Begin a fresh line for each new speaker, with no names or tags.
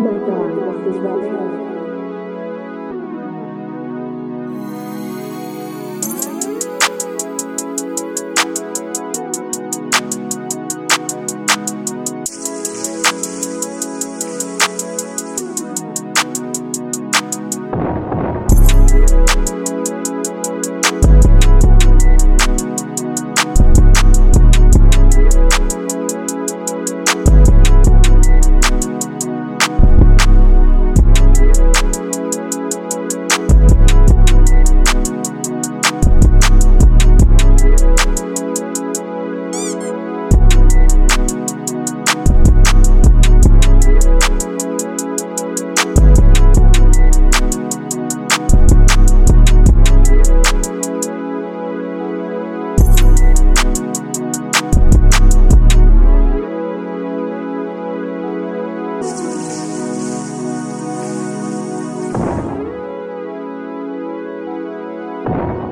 my god, this is Robert. you.